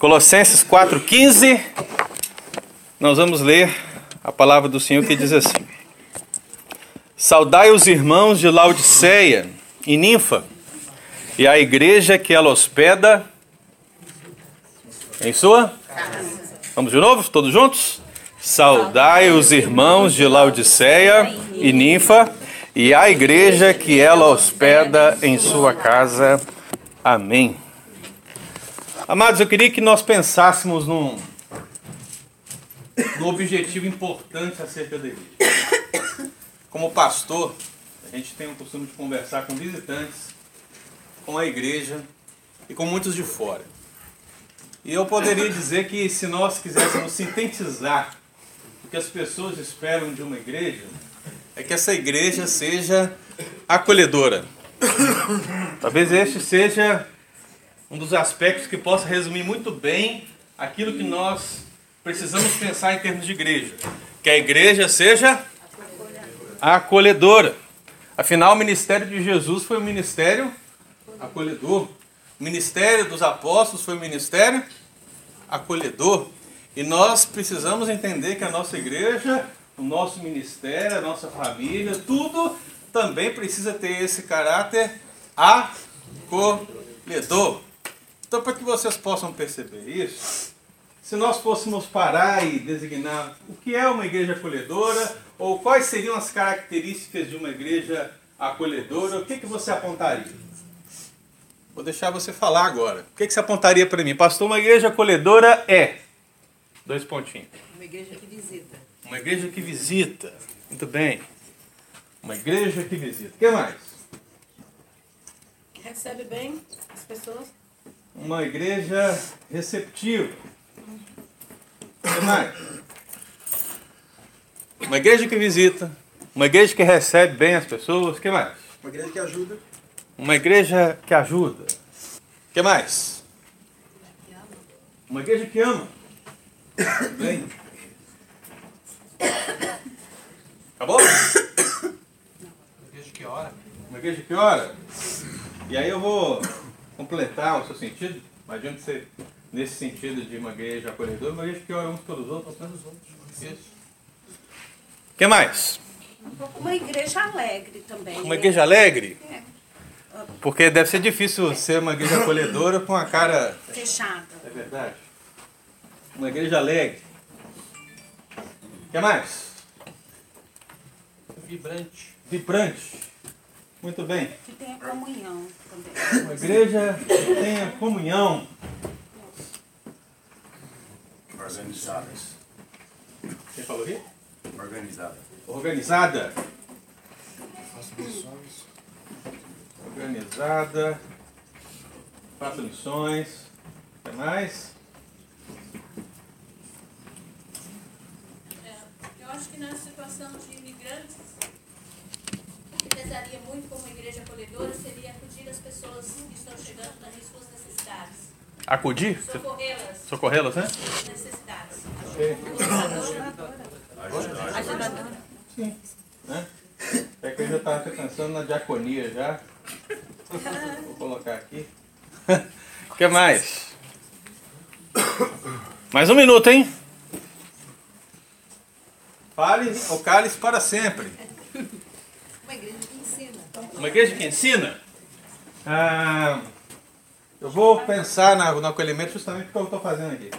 Colossenses 4,15, nós vamos ler a palavra do Senhor que diz assim: Saudai os irmãos de Laodiceia e Ninfa, e a igreja que ela hospeda em sua? Vamos de novo, todos juntos? Saudai os irmãos de Laodiceia e Ninfa, e a igreja que ela hospeda em sua casa. Amém. Amados, eu queria que nós pensássemos num, objetivo importante acerca da igreja. Como pastor, a gente tem o costume de conversar com visitantes, com a igreja e com muitos de fora. E eu poderia dizer que se nós quiséssemos sintetizar o que as pessoas esperam de uma igreja, é que essa igreja seja acolhedora. Talvez este seja um dos aspectos que possa resumir muito bem aquilo que nós precisamos pensar em termos de igreja. Que a igreja seja acolhedora. Afinal, o ministério de Jesus foi um ministério acolhedor. O ministério dos apóstolos foi um ministério acolhedor. E nós precisamos entender que a nossa igreja, o nosso ministério, a nossa família, tudo também precisa ter esse caráter acolhedor. Então, para que vocês possam perceber isso, se nós fôssemos parar e designar o que é uma igreja acolhedora, ou quais seriam as características de uma igreja acolhedora, o que, que você apontaria? Vou deixar você falar agora. O que, que você apontaria para mim? Pastor, uma igreja acolhedora é. Dois pontinhos. Uma igreja que visita. Uma igreja que visita. Muito bem. Uma igreja que visita. O que mais? Recebe bem as pessoas. Uma igreja receptiva. O que mais? Uma igreja que visita. Uma igreja que recebe bem as pessoas. O que mais? Uma igreja que ajuda. Uma igreja que ajuda. O que mais? Uma igreja que ama. Bem. Acabou? Uma igreja que ora. Uma igreja que ora. E aí eu vou completar o seu sentido. Imagina que você, nesse sentido de uma igreja acolhedora, uma igreja que ora uns pelos outros. Pelos outros. Isso. O que mais? Uma igreja alegre também. Uma igreja alegre? É, Porque deve ser difícil ser uma igreja acolhedora com a cara. fechada. É verdade. Uma igreja alegre. O que mais? Vibrante. Vibrante. Muito bem. Que tenha comunhão também. Uma igreja que tenha comunhão. Organizadas. Quem falou aqui? Organizada. Organizada. Faço missões. Organizada. Faça missões. O que mais? É, Eu acho que na situação de imigrantes, o que pesaria muito como igreja acolhedora seria acudir as pessoas que estão chegando nas suas necessidades. Acudir? Socorrê-las Socorrê-las, né? necessidades. Sim. Né? É que eu já estava pensando na diaconia já. Vou colocar aqui. O que mais? Mais um minuto, hein? Fale ou cale para sempre. Uma igreja que ensina. Uma igreja que ensina? Ah, eu vou pensar na- no acolhimento justamente o que eu estou fazendo aqui.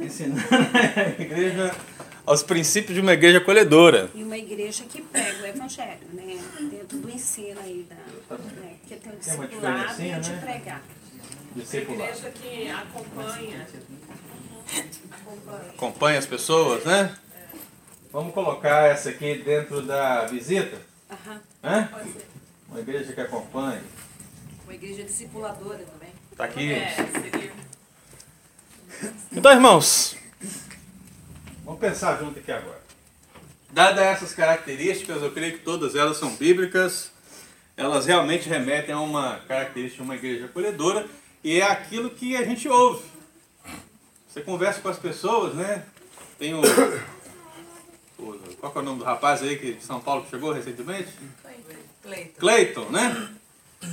Ensinando a igreja aos princípios de uma igreja acolhedora. E uma igreja que prega o evangelho, né? Dentro do ensino aí da. Né? Que tem o Tem uma discipulado e o de né? pregar. Discipular. igreja que acompanha. Acompanha as pessoas, né? Vamos colocar essa aqui dentro da visita? Aham. Hã? Uma igreja que acompanha. Uma igreja discipuladora também. Tá aqui. É, seria. Então, irmãos, vamos pensar junto aqui agora. Dadas essas características, eu creio que todas elas são bíblicas, elas realmente remetem a uma característica de uma igreja acolhedora e é aquilo que a gente ouve. Você conversa com as pessoas, né? Tem o. qual é o nome do rapaz aí que de São Paulo que chegou recentemente? Cleiton. Cleiton, né?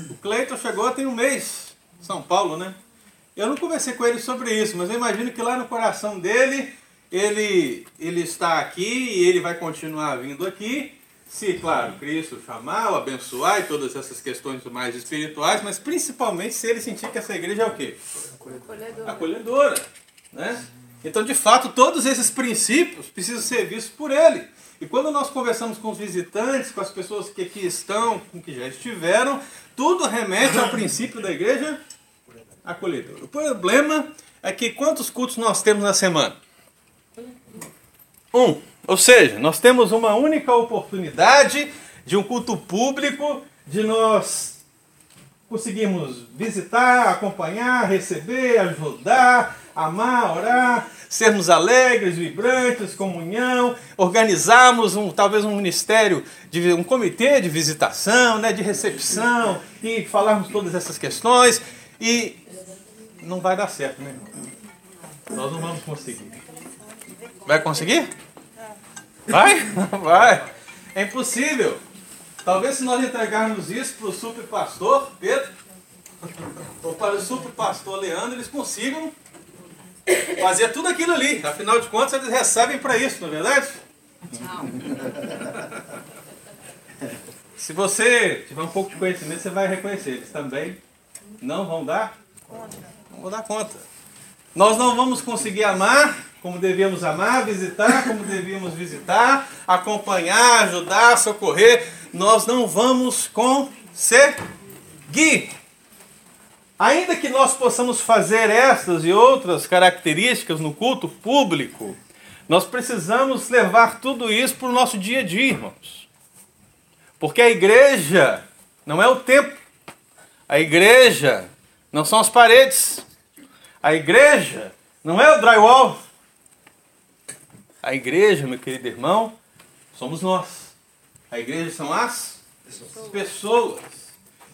O Cleiton chegou tem um mês, São Paulo, né? Eu não conversei com ele sobre isso, mas eu imagino que lá no coração dele, ele, ele está aqui e ele vai continuar vindo aqui. Se, claro, Cristo chamar, o abençoar e todas essas questões mais espirituais, mas principalmente se ele sentir que essa igreja é o quê? Acolhedora. Né? Então, de fato, todos esses princípios precisam ser vistos por ele. E quando nós conversamos com os visitantes, com as pessoas que aqui estão, com que já estiveram, tudo remete ao princípio da igreja acolhedora. O problema é que quantos cultos nós temos na semana? Um. Ou seja, nós temos uma única oportunidade de um culto público, de nós conseguirmos visitar, acompanhar, receber, ajudar, amar, orar, sermos alegres, vibrantes, comunhão, organizarmos um, talvez um ministério, de, um comitê de visitação, né, de recepção e falarmos todas essas questões e não vai dar certo, né? Nós não vamos conseguir. Vai conseguir? Vai? Vai. É impossível. Talvez se nós entregarmos isso para o super pastor Pedro ou para o super pastor Leandro, eles consigam fazer tudo aquilo ali. Afinal de contas, eles recebem para isso, não é verdade? Se você tiver um pouco de conhecimento, você vai reconhecer. Eles também não vão dar não vou dar conta. Nós não vamos conseguir amar como devíamos amar, visitar como devíamos visitar, acompanhar, ajudar, socorrer. Nós não vamos conseguir. Ainda que nós possamos fazer estas e outras características no culto público, nós precisamos levar tudo isso para o nosso dia a dia, irmãos. Porque a igreja não é o templo, a igreja não são as paredes, a igreja não é o drywall. A igreja, meu querido irmão, somos nós. A igreja são as pessoas.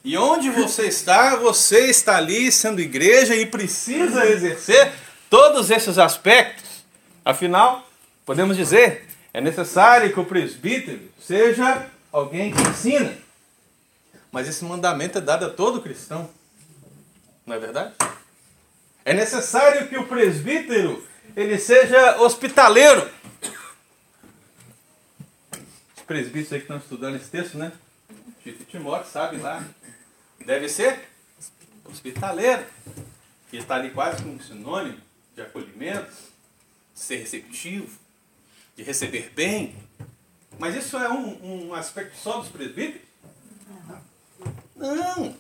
E onde você está, você está ali sendo igreja e precisa exercer todos esses aspectos. Afinal, podemos dizer, é necessário que o presbítero seja alguém que ensina. Mas esse mandamento é dado a todo cristão. Não é verdade? É necessário que o presbítero ele seja hospitaleiro. Os presbíteros aí que estão estudando esse texto, né? Tito e Timóteo, sabe lá deve ser hospitaleiro, que está ali quase como sinônimo de acolhimento, de ser receptivo, de receber bem. Mas isso é um, um aspecto só dos presbíteros? Não.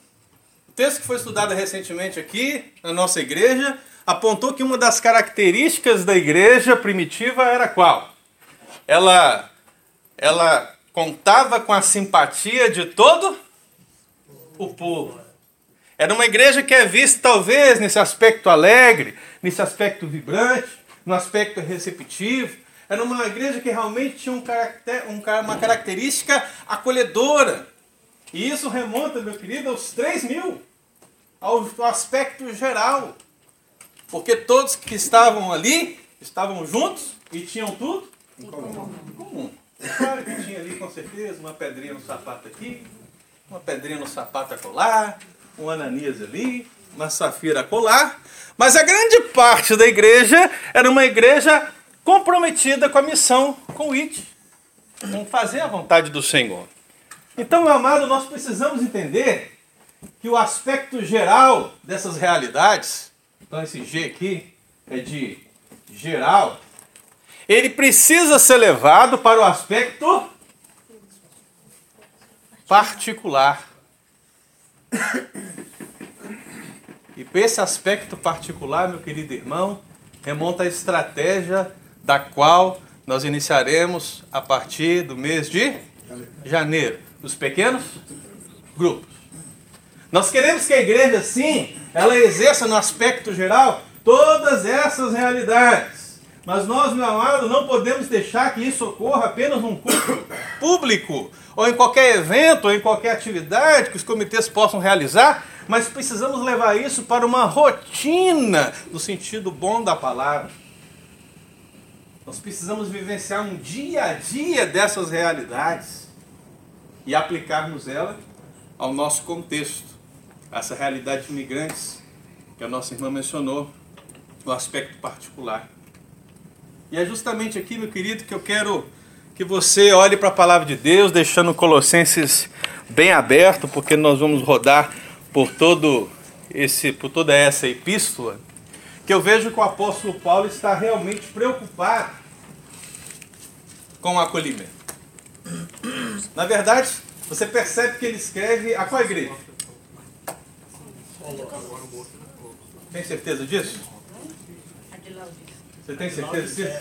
O texto que foi estudado recentemente aqui na nossa igreja apontou que uma das características da igreja primitiva era qual? Ela, ela contava com a simpatia de todo o povo. Era uma igreja que é vista, talvez, nesse aspecto alegre, nesse aspecto vibrante, no aspecto receptivo. Era uma igreja que realmente tinha um caracter, um, uma característica acolhedora. E isso remonta, meu querido, aos 3 mil, ao aspecto geral. Porque todos que estavam ali estavam juntos e tinham tudo em comum. Em comum. Claro que tinha ali, com certeza, uma pedrinha no sapato aqui, uma pedrinha no sapato a colar, um Ananias ali, uma Safira a colar. Mas a grande parte da igreja era uma igreja comprometida com a missão, com o IT, com fazer a vontade do Senhor. Então, meu amado, nós precisamos entender que o aspecto geral dessas realidades, então esse G aqui é de geral, ele precisa ser levado para o aspecto particular. E para esse aspecto particular, meu querido irmão, remonta a estratégia da qual nós iniciaremos a partir do mês de janeiro. Os pequenos grupos. Nós queremos que a igreja, sim, ela exerça no aspecto geral todas essas realidades. Mas nós, meu amado, não podemos deixar que isso ocorra apenas num culto público, ou em qualquer evento, ou em qualquer atividade que os comitês possam realizar, mas precisamos levar isso para uma rotina, no sentido bom da palavra. Nós precisamos vivenciar um dia a dia dessas realidades e aplicarmos ela ao nosso contexto, essa realidade de imigrantes que a nossa irmã mencionou, o aspecto particular. E é justamente aqui, meu querido, que eu quero que você olhe para a palavra de Deus, deixando Colossenses bem aberto, porque nós vamos rodar por todo esse por toda essa epístola, que eu vejo que o apóstolo Paulo está realmente preocupado com o acolhimento. Na verdade, você percebe que ele escreve a qual igreja? Tem certeza disso? Você tem certeza disso?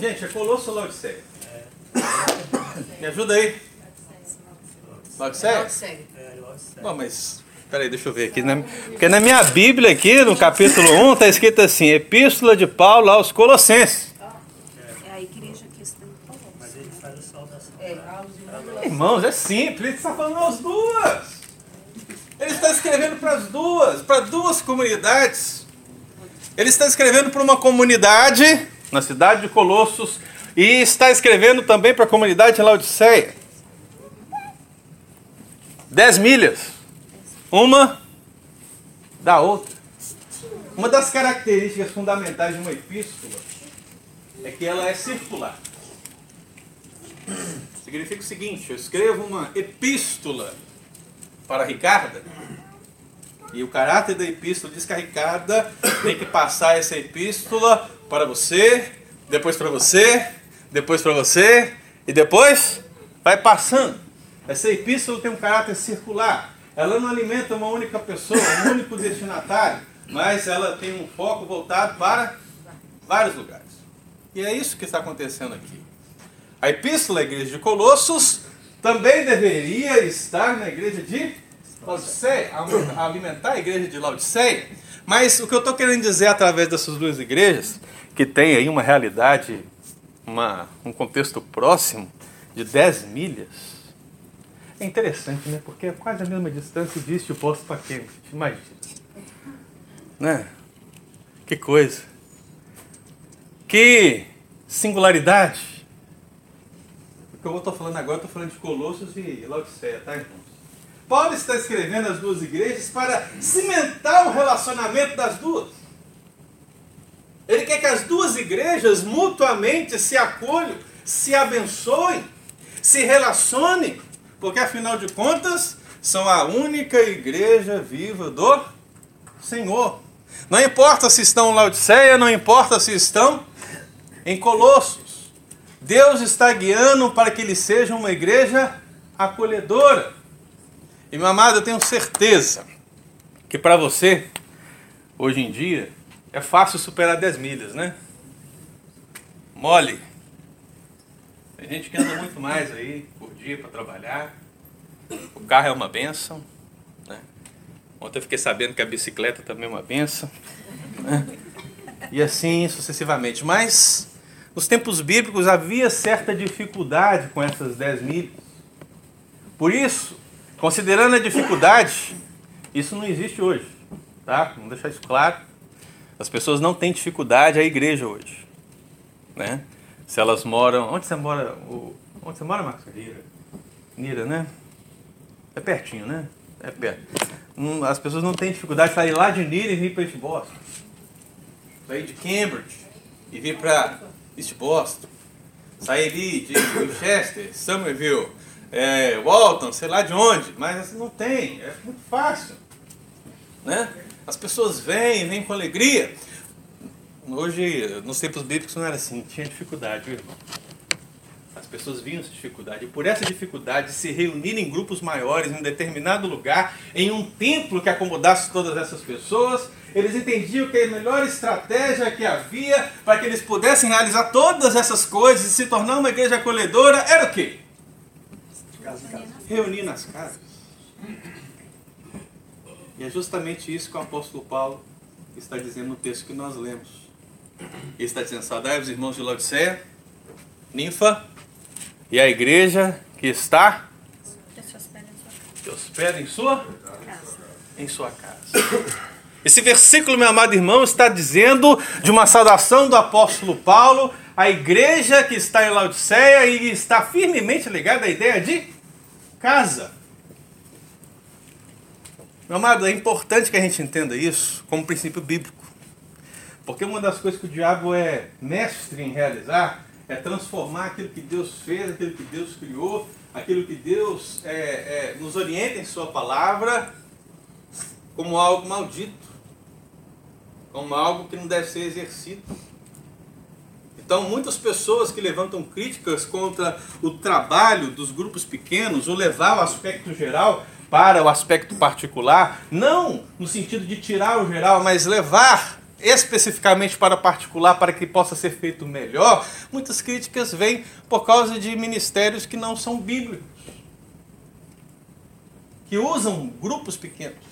Gente, é Colosso ou Laodiceia? Me ajuda aí. Laodiceia? Bom, mas Peraí, deixa eu ver aqui. Né? Porque na minha Bíblia aqui, no capítulo 1, está escrito assim, Epístola de Paulo aos Colossenses. É a igreja que está em saudação. Irmãos, é simples, ele está falando as duas. Ele está escrevendo para as duas, para duas comunidades. Ele está escrevendo para uma comunidade na cidade de Colossos e está escrevendo também para a comunidade de Laodiceia. Dez milhas uma da outra. Uma das características fundamentais de uma epístola é que ela é circular. Significa o seguinte: eu escrevo uma epístola para Ricarda, e o caráter da epístola diz que a Ricarda tem que passar essa epístola para você, depois para você, depois para você, e depois vai passando. Essa epístola tem um caráter circular. Ela não alimenta uma única pessoa, um único destinatário, mas ela tem um foco voltado para vários lugares. E é isso que está acontecendo aqui. A epístola à igreja de Colossos também deveria estar na igreja de Laodiceia, alimentar a igreja de Laodiceia. Mas o que eu estou querendo dizer através dessas duas igrejas, que tem aí uma realidade, uma, um contexto próximo de 10 milhas, é interessante, né? Porque é quase a mesma distância de Poço Paqueno. Imagina. Né? Que coisa. Que singularidade. O que eu estou falando agora, estou falando de Colossos e Laodiceia, tá, irmãos? Paulo está escrevendo as duas igrejas para cimentar o relacionamento das duas. Ele quer que as duas igrejas mutuamente se acolham, se abençoem, se relacionem porque afinal de contas, são a única igreja viva do Senhor. Não importa se estão em Laodiceia, não importa se estão em Colossos. Deus está guiando para que eles sejam uma igreja acolhedora. E meu amado, eu tenho certeza que para você, hoje em dia, é fácil superar 10 milhas, né? Mole. Tem gente que anda muito mais aí por dia para trabalhar. O carro é uma benção. Né? Ontem eu fiquei sabendo que a bicicleta também é uma benção. Né? E assim sucessivamente. Mas nos tempos bíblicos havia certa dificuldade com essas 10 milhas. Por isso, considerando a dificuldade, isso não existe hoje. Tá? Vamos deixar isso claro. As pessoas não têm dificuldade à igreja hoje. Né? Se elas moram. Onde você mora? Onde você mora, Marcos? Nira. Nira, né? É pertinho, né? É perto. As pessoas não têm dificuldade de sair lá de Nira e vir para East Boston. Sair de Cambridge e vir para East Boston. Sair ali de Winchester, Somerville, é, Walton, sei lá de onde. Mas não tem. É muito fácil. Né? As pessoas vêm, vêm com alegria. Hoje, nos tempos bíblicos não era assim, tinha dificuldade, viu, irmão? As pessoas viam essa dificuldade. E por essa dificuldade de se reunir em grupos maiores, em um determinado lugar, em um templo que acomodasse todas essas pessoas, eles entendiam que a melhor estratégia que havia para que eles pudessem realizar todas essas coisas e se tornar uma igreja acolhedora era o quê? Reunir nas casas. E é justamente isso que o apóstolo Paulo está dizendo no texto que nós lemos. Ele está dizendo: saudai os irmãos de Laodiceia, ninfa, e a igreja que está que hospeda em sua em sua casa. Esse versículo, meu amado irmão, está dizendo de uma saudação do apóstolo Paulo à igreja que está em Laodiceia e está firmemente ligada à ideia de casa. Meu amado, é importante que a gente entenda isso como princípio bíblico. Porque uma das coisas que o diabo é mestre em realizar é transformar aquilo que Deus fez, aquilo que Deus criou, aquilo que Deus é, é, nos orienta em Sua palavra, como algo maldito, como algo que não deve ser exercido. Então, muitas pessoas que levantam críticas contra o trabalho dos grupos pequenos, ou levar o aspecto geral para o aspecto particular, não no sentido de tirar o geral, mas levar especificamente para particular para que possa ser feito melhor, muitas críticas vêm por causa de ministérios que não são bíblicos, que usam grupos pequenos,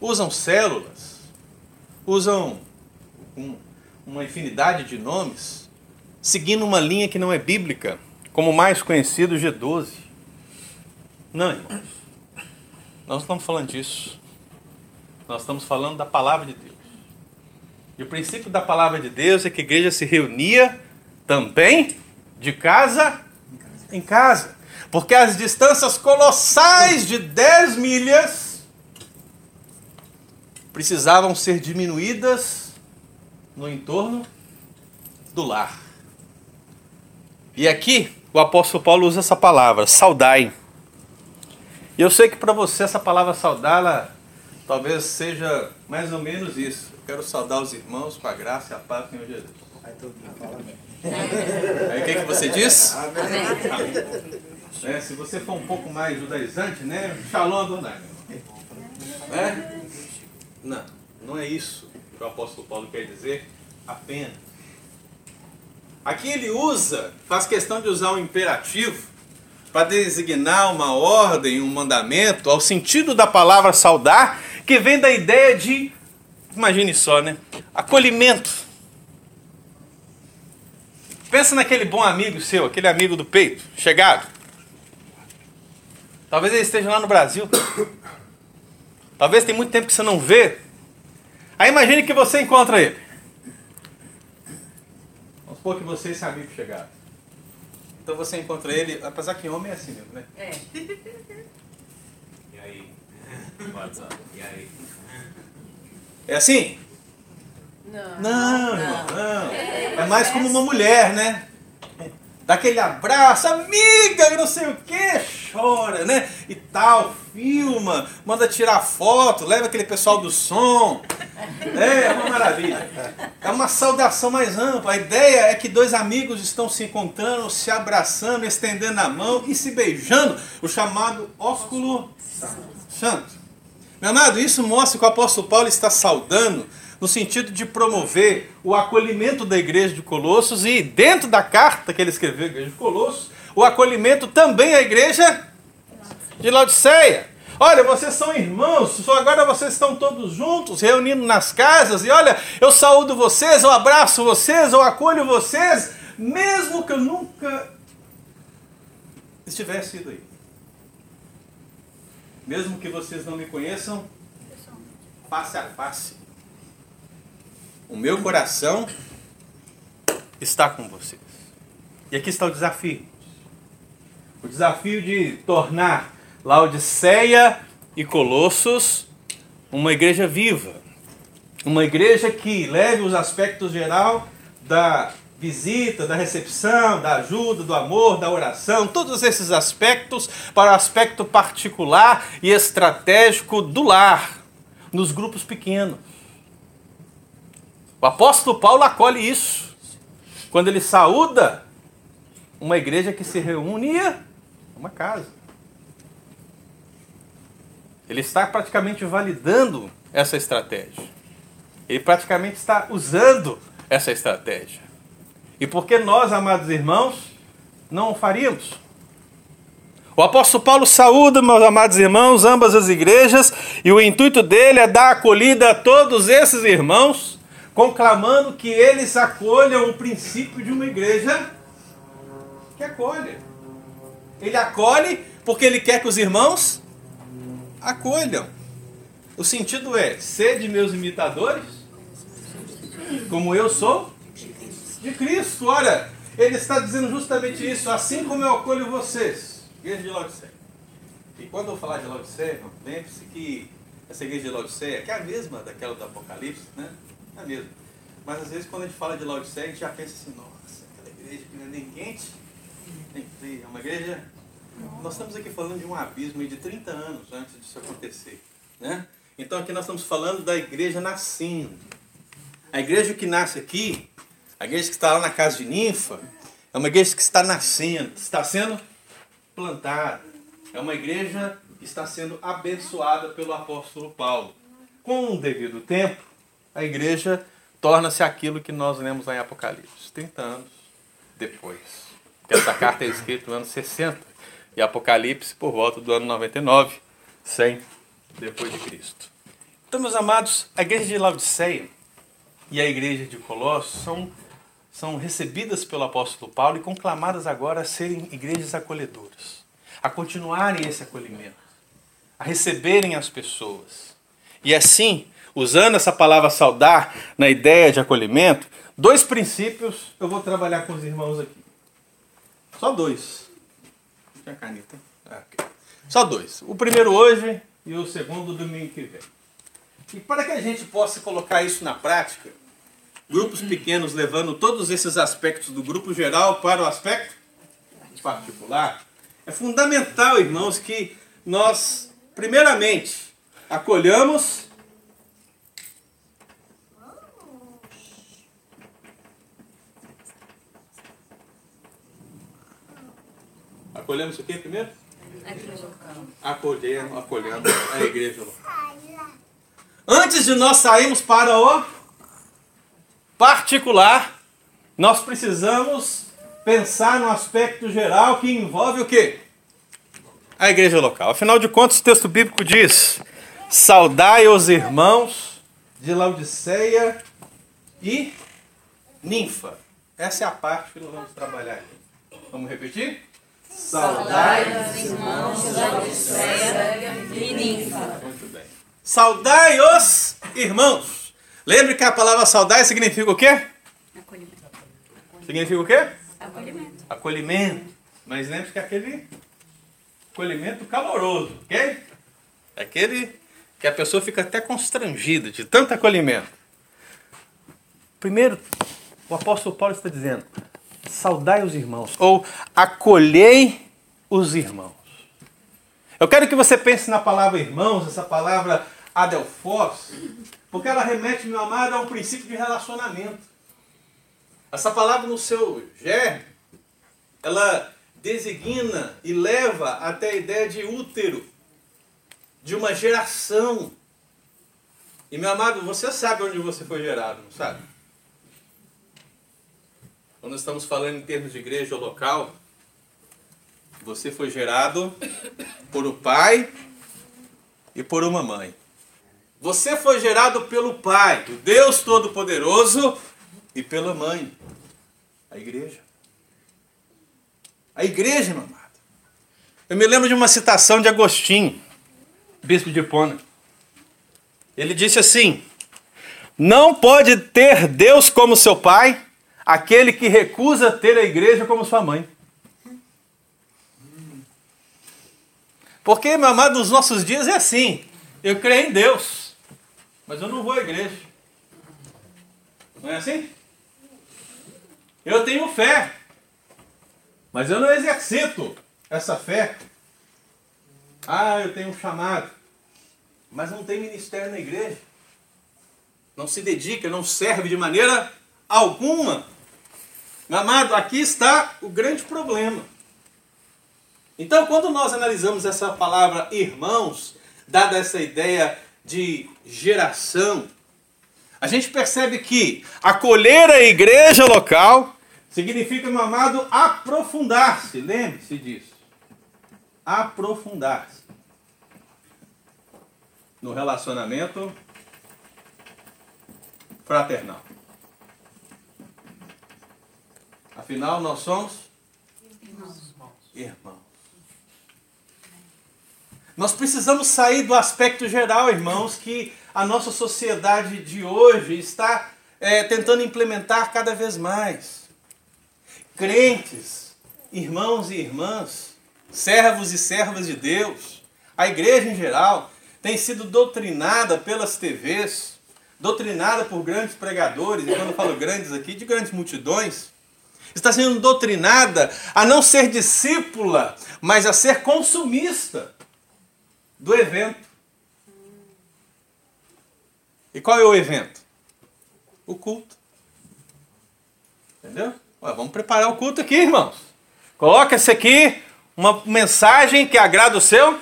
usam células, usam um, uma infinidade de nomes, seguindo uma linha que não é bíblica, como o mais conhecido G12. Não, irmãos. Nós não estamos falando disso. Nós estamos falando da palavra de Deus. E o princípio da palavra de Deus é que a igreja se reunia também de casa em casa. Porque as distâncias colossais de 10 milhas precisavam ser diminuídas no entorno do lar. E aqui o apóstolo Paulo usa essa palavra, saudai. E eu sei que para você essa palavra saudar, ela talvez seja mais ou menos isso. Eu quero saudar os irmãos com a graça e a paz do Senhor Jesus. Aí todo mundo fala amém. Aí o que, que você diz? Amém. É, se você for um pouco mais judaizante, né? Shalom Adonai. É? Não, não é isso que o apóstolo Paulo quer dizer apenas. Aqui ele usa, faz questão de usar um imperativo para designar uma ordem, um mandamento, ao sentido da palavra saudar, que vem da ideia de, imagine só, né? Acolhimento. Pensa naquele bom amigo seu, aquele amigo do peito, chegado. Talvez ele esteja lá no Brasil. Talvez tem muito tempo que você não vê. Aí imagine que você encontra ele. Supor que você e esse amigo chegaram. Então você encontra ele, apesar que homem é assim mesmo, né? É. E aí? WhatsApp. E aí? É assim? Não. Não, irmão, não. É mais como uma mulher, né? Dá aquele abraço, amiga, não sei o que, chora, né? E tal, filma, manda tirar foto, leva aquele pessoal do som. É, é uma maravilha. É uma saudação mais ampla. A ideia é que dois amigos estão se encontrando, se abraçando, estendendo a mão e se beijando. O chamado ósculo santo. Meu amado, isso mostra que o apóstolo Paulo está saudando no sentido de promover o acolhimento da igreja de Colossos e, dentro da carta que ele escreveu à igreja de Colossos, o acolhimento também à igreja de Laodiceia. Olha, vocês são irmãos, só agora vocês estão todos juntos, reunindo nas casas, e olha, eu saúdo vocês, eu abraço vocês, eu acolho vocês, mesmo que eu nunca estivesse ido aí. Mesmo que vocês não me conheçam face a face. O meu coração está com vocês. E aqui está o desafio. O desafio de tornar Laodiceia e Colossos uma igreja viva. Uma igreja que leve os aspectos geral da visita, da recepção, da ajuda, do amor, da oração, todos esses aspectos para o aspecto particular e estratégico do lar, nos grupos pequenos. O apóstolo Paulo acolhe isso. Quando ele saúda uma igreja que se reunia uma casa. Ele está praticamente validando essa estratégia. Ele praticamente está usando essa estratégia. E por que nós, amados irmãos, não o faríamos? O apóstolo Paulo saúda, meus amados irmãos, ambas as igrejas, e o intuito dele é dar acolhida a todos esses irmãos, conclamando que eles acolham o princípio de uma igreja que acolhe. Ele acolhe porque ele quer que os irmãos acolham. O sentido é: sede meus imitadores, como eu sou de Cristo. Olha, ele está dizendo justamente isso, assim como eu acolho vocês, igreja de Laodiceia. E quando eu falar de Laodiceia, lembre-se que essa igreja de Laodiceia, que é a mesma daquela do Apocalipse, né? É a mesma. Mas às vezes quando a gente fala de Laodiceia, a gente já pensa assim, nossa, aquela igreja que não é nem quente, nem fria. É uma igreja. Nós estamos aqui falando de um abismo de 30 anos antes disso acontecer. Né? Então aqui nós estamos falando da igreja nascendo. A igreja que nasce aqui, a igreja que está lá na casa de Ninfa, é uma igreja que está nascendo, está sendo plantada. É uma igreja que está sendo abençoada pelo apóstolo Paulo. Com o devido tempo, a igreja torna-se aquilo que nós lemos lá em Apocalipse, 30 anos depois. Essa carta é escrita no ano 60 e Apocalipse por volta do ano 99, 100 depois de Cristo. Então, meus amados, a igreja de Laodiceia e a igreja de Colossos são, são recebidas pelo apóstolo Paulo e conclamadas agora a serem igrejas acolhedoras, a continuarem esse acolhimento, a receberem as pessoas. E assim, usando essa palavra saudar na ideia de acolhimento, dois princípios eu vou trabalhar com os irmãos aqui. Só dois. Tem a caneta. Ah, ok. Só dois. O primeiro hoje e o segundo domingo que vem. E para que a gente possa colocar isso na prática, grupos pequenos levando todos esses aspectos do grupo geral para o aspecto particular, é fundamental, irmãos, que nós, primeiramente, acolhamos Acolhemos o que primeiro? Acolhemos, acolhemos a igreja local. Antes de nós sairmos para o particular, nós precisamos pensar no aspecto geral que envolve o quê? A igreja local. Afinal de contas, o texto bíblico diz: Saudai os irmãos de Laodiceia e Ninfa. Essa é a parte que nós vamos trabalhar aqui. Vamos repetir? Saudai os irmãos de Laodiceia e Ninfa. Muito bem. Saudai os irmãos. Lembre que a palavra saudai significa o quê? Acolhimento. Significa o quê? Acolhimento. Acolhimento. Mas lembre que é aquele acolhimento caloroso, ok? É aquele que a pessoa fica até constrangida de tanto acolhimento. Primeiro, o apóstolo Paulo está dizendo: saudai os irmãos, ou acolhei os irmãos. Eu quero que você pense na palavra irmãos, essa palavra adelphos, porque ela remete, meu amado, a um princípio de relacionamento. Essa palavra no seu germe, ela designa e leva até a ideia de útero, de uma geração. E meu amado, você sabe onde você foi gerado, não sabe? Quando estamos falando em termos de igreja local, você foi gerado por um pai e por uma mãe. Você foi gerado pelo Pai, o Deus Todo-Poderoso, e pela mãe, a igreja. A igreja, meu amado. Eu me lembro de uma citação de Agostinho, bispo de Hipona. Ele disse assim: Não pode ter Deus como seu pai aquele que recusa ter a igreja como sua mãe. Porque, meu amado, nos nossos dias é assim. Eu creio em Deus, mas eu não vou à igreja. Não é assim? Eu tenho fé, mas eu não exercito essa fé. Ah, eu tenho um chamado, mas não tem ministério na igreja. Não se dedica, não serve de maneira alguma. Meu amado, aqui está o grande problema. Então, quando nós analisamos essa palavra irmãos, dada essa ideia de geração, a gente percebe que acolher a igreja local significa, meu amado, aprofundar-se. Lembre-se disso. Aprofundar-se no relacionamento fraternal. Afinal, nós somos Irmãos. irmãos. Nós precisamos sair do aspecto geral, irmãos, que a nossa sociedade de hoje está é, tentando implementar cada vez mais. Crentes, irmãos e irmãs, servos e servas de Deus, a igreja em geral, tem sido doutrinada pelas TVs, doutrinada por grandes pregadores, e quando eu falo grandes aqui, de grandes multidões, está sendo doutrinada a não ser discípula, mas a ser consumista do evento. E qual é o evento? O culto. Entendeu? Ué, vamos preparar o culto aqui, irmãos. Coloca esse aqui, uma mensagem que agrada o seu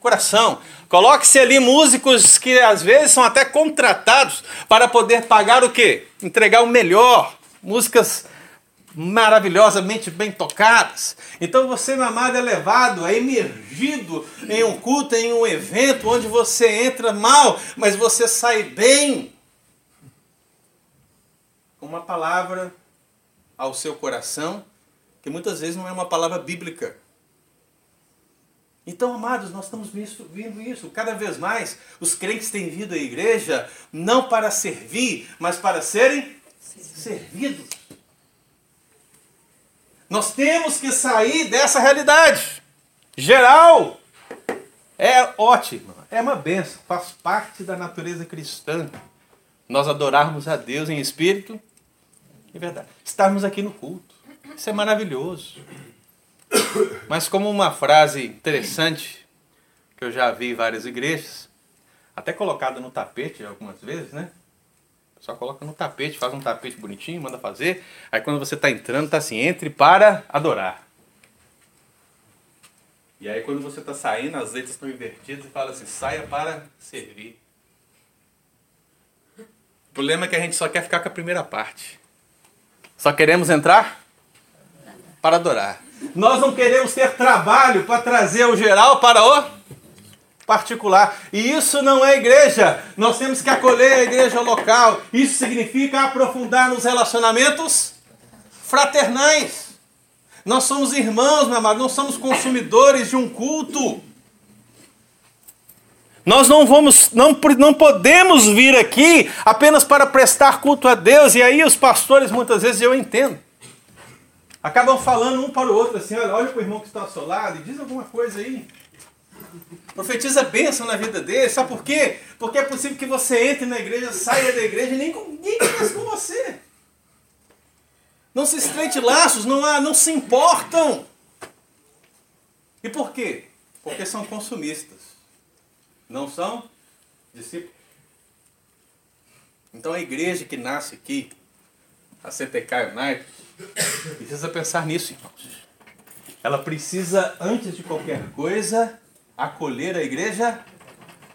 coração. Coloque-se ali músicos que às vezes são até contratados para poder pagar o quê? Entregar o melhor. Músicas maravilhosamente bem tocadas. Então você, meu amado, é levado, é emergido em um culto, em um evento onde você entra mal, mas você sai bem. Com uma palavra ao seu coração, que muitas vezes não é uma palavra bíblica. Então, amados, nós estamos vendo isso. Cada vez mais, os crentes têm vindo à igreja não para servir, mas para serem servidos. Nós temos que sair dessa realidade geral. É ótimo, é uma benção, faz parte da natureza cristã. Nós adorarmos a Deus em espírito e verdade. Estarmos aqui no culto. Isso é maravilhoso. Mas como uma frase interessante que eu já vi em várias igrejas, até colocada no tapete algumas vezes, né? Só coloca no tapete, faz um tapete bonitinho, manda fazer. Aí quando você está entrando, tá assim, entre para adorar. E aí quando você está saindo, as letras estão invertidas e fala assim, saia para servir. O problema é que a gente só quer ficar com a primeira parte. Só queremos entrar para adorar. Nós não queremos ter trabalho para trazer o geral para o particular. E isso não é igreja. Nós temos que acolher a igreja local. Isso significa aprofundar nos relacionamentos fraternais. Nós somos irmãos, meu amado, não somos consumidores de um culto. Nós não vamos, não, não podemos vir aqui apenas para prestar culto a Deus. E aí os pastores muitas vezes eu entendo acabam falando um para o outro assim, olha, olha para o irmão que está ao seu lado e diz alguma coisa aí. Profetiza bênção na vida dele. Sabe por quê? Porque é possível que você entre na igreja, saia da igreja e nem ninguém converse com você. Não se estreite laços, não, há, não se importam. E por quê? Porque são consumistas. Não são discípulos. Então a igreja que nasce aqui, a CTK United, Precisa pensar nisso, irmãos. Ela precisa, antes de qualquer coisa, acolher a igreja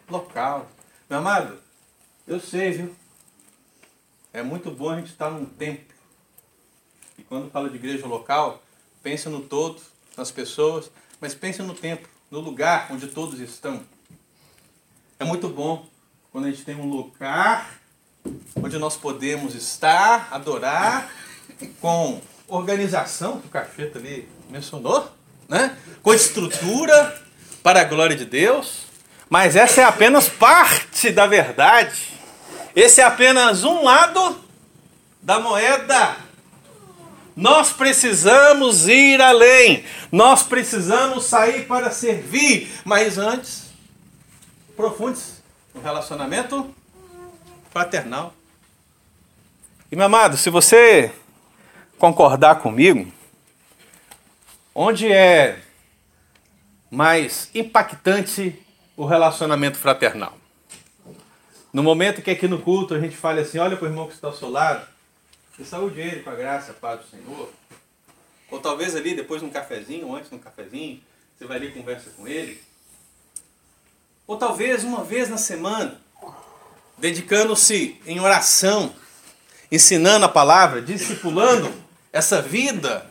local. Meu amado, eu sei, viu? É muito bom a gente estar num templo. E quando fala de igreja local, pense no todo, nas pessoas, mas pense no templo, no lugar onde todos estão. É muito bom quando a gente tem um lugar onde nós podemos estar, adorar com organização, que o Cacheta ali mencionou, né? com estrutura para a glória de Deus, mas essa é apenas parte da verdade. Esse é apenas um lado da moeda. Nós precisamos ir além. Nós precisamos sair para servir. Mas antes, profunde-se no relacionamento fraternal. E meu amado, se você concordar comigo, onde é mais impactante o relacionamento fraternal? No momento que aqui no culto a gente fala assim, olha para o irmão que está ao seu lado, e saúde ele com a graça, a paz do Senhor. Ou talvez ali depois num cafezinho, ou antes num cafezinho, você vai ali e conversa com ele. Ou talvez uma vez na semana, dedicando-se em oração, ensinando a palavra, discipulando essa vida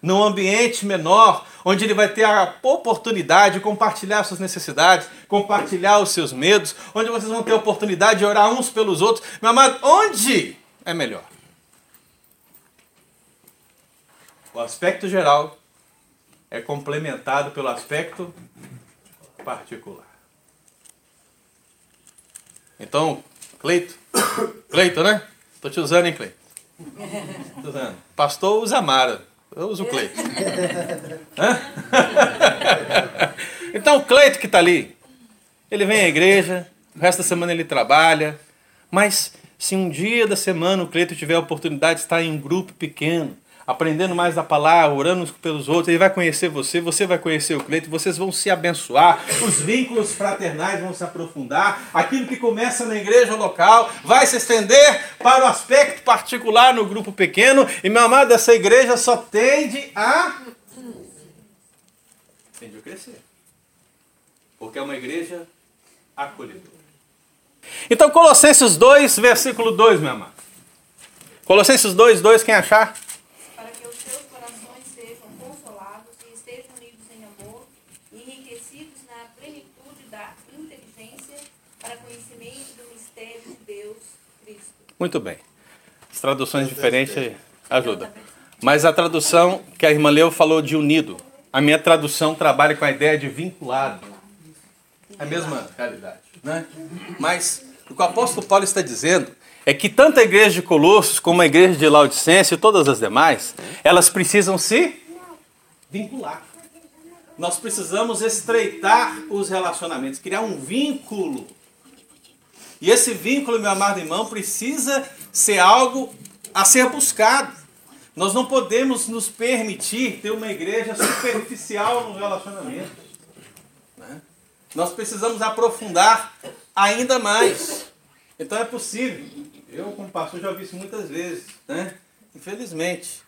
num ambiente menor, onde ele vai ter a oportunidade de compartilhar suas necessidades, compartilhar os seus medos, onde vocês vão ter a oportunidade de orar uns pelos outros. Meu amado, onde é melhor? O aspecto geral é complementado pelo aspecto particular. Então, Cleito, Cleito, né? Tô te usando, hein, Cleito? Suzana, pastor usa Mara. Eu uso o Cleito. então o Cleito que está ali, Ele vem à igreja, o resto da semana ele trabalha, mas se um dia da semana o Cleito tiver a oportunidade de estar em um grupo pequeno, aprendendo mais da palavra, orando pelos outros, ele vai conhecer você, você vai conhecer o Cleito, vocês vão se abençoar, os vínculos fraternais vão se aprofundar, aquilo que começa na igreja local vai se estender para o aspecto particular no grupo pequeno, e meu amado, essa igreja só tende a tende a crescer. Porque é uma igreja acolhedora. Então, Colossenses 2, versículo 2, meu amado. Colossenses 2, 2, quem achar? para que os seus corações sejam consolados e estejam unidos em amor, e enriquecidos na plenitude da inteligência, para conhecimento do mistério de Deus, Cristo. Muito bem. As traduções diferentes ajudam. Mas a tradução que a irmã Leu falou de unido. A minha tradução trabalha com a ideia de vinculado. É a mesma realidade. Né? Mas o que o apóstolo Paulo está dizendo é que tanto a igreja de Colossos como a igreja de Laodicense e todas as demais, elas precisam se vincular. Nós precisamos estreitar os relacionamentos, criar um vínculo. E esse vínculo, meu amado irmão, precisa ser algo a ser buscado. Nós não podemos nos permitir ter uma igreja superficial no relacionamento. né? Nós precisamos aprofundar ainda mais. Então é possível. Eu, como pastor, já ouvi isso muitas vezes, né? Infelizmente.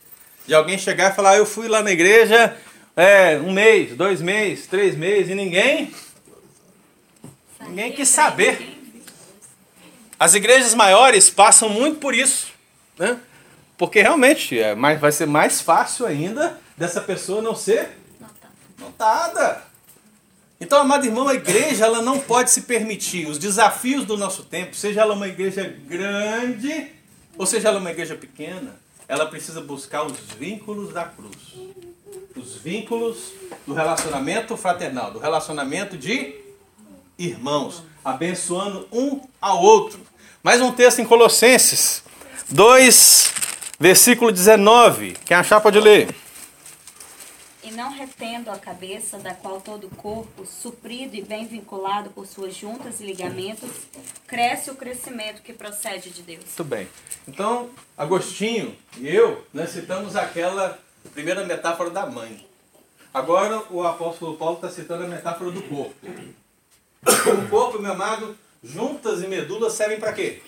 De alguém chegar e falar, "Ah, eu fui lá na igreja é, um mês, dois meses, três meses, e ninguém. Ninguém quis saber. As igrejas maiores passam muito por isso, né? Porque realmente é mais, vai ser mais fácil ainda dessa pessoa não ser notada. Então, amado irmão, a igreja ela não pode se permitir os desafios do nosso tempo, seja ela uma igreja grande ou seja ela uma igreja pequena, ela precisa buscar os vínculos da cruz. Os vínculos do relacionamento fraternal, do relacionamento de irmãos, abençoando um ao outro. Mais um texto em Colossenses 2, versículo 19. Quem achar pode ler. E não retendo a cabeça, da qual todo o corpo, suprido e bem vinculado por suas juntas e ligamentos, cresce o crescimento que procede de Deus. Muito bem. Então, Agostinho e eu, nós citamos aquela primeira metáfora da mãe. Agora o apóstolo Paulo está citando a metáfora do corpo. O corpo, meu amado, juntas e medulas servem para quê?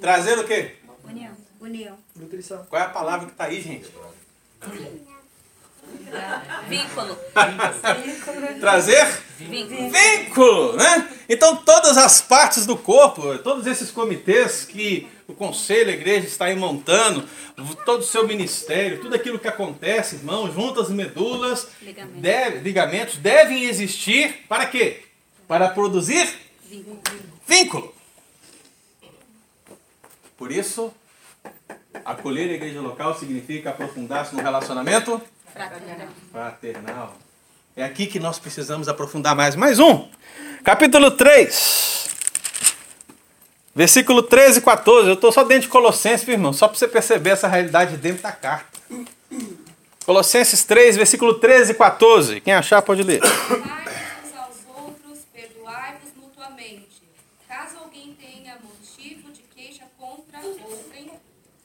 Trazer o quê? União. União. Nutrição. Qual é a palavra que está aí, gente? Vínculo. Trazer Vínculo. vínculo, né? Então todas as partes do corpo, todos esses comitês que o conselho, a igreja está aí montando, todo o seu ministério, tudo aquilo que acontece, irmão, juntas e medulas, Ligamentos. deve- ligamentos devem existir para quê? Para produzir Vínculo. Por isso, acolher a igreja local significa aprofundar-se no relacionamento Fraternal. fraternal. É aqui que nós precisamos aprofundar mais. Mais um. Capítulo 3. Versículo 13 e 14. Eu estou só dentro de Colossenses, irmão, só para você perceber essa realidade dentro da carta. Colossenses 3, versículo 13 e 14. Quem achar pode ler. Amai-vos uns aos outros, perdoai-vos mutuamente. Caso alguém tenha motivo de queixa contra outrem,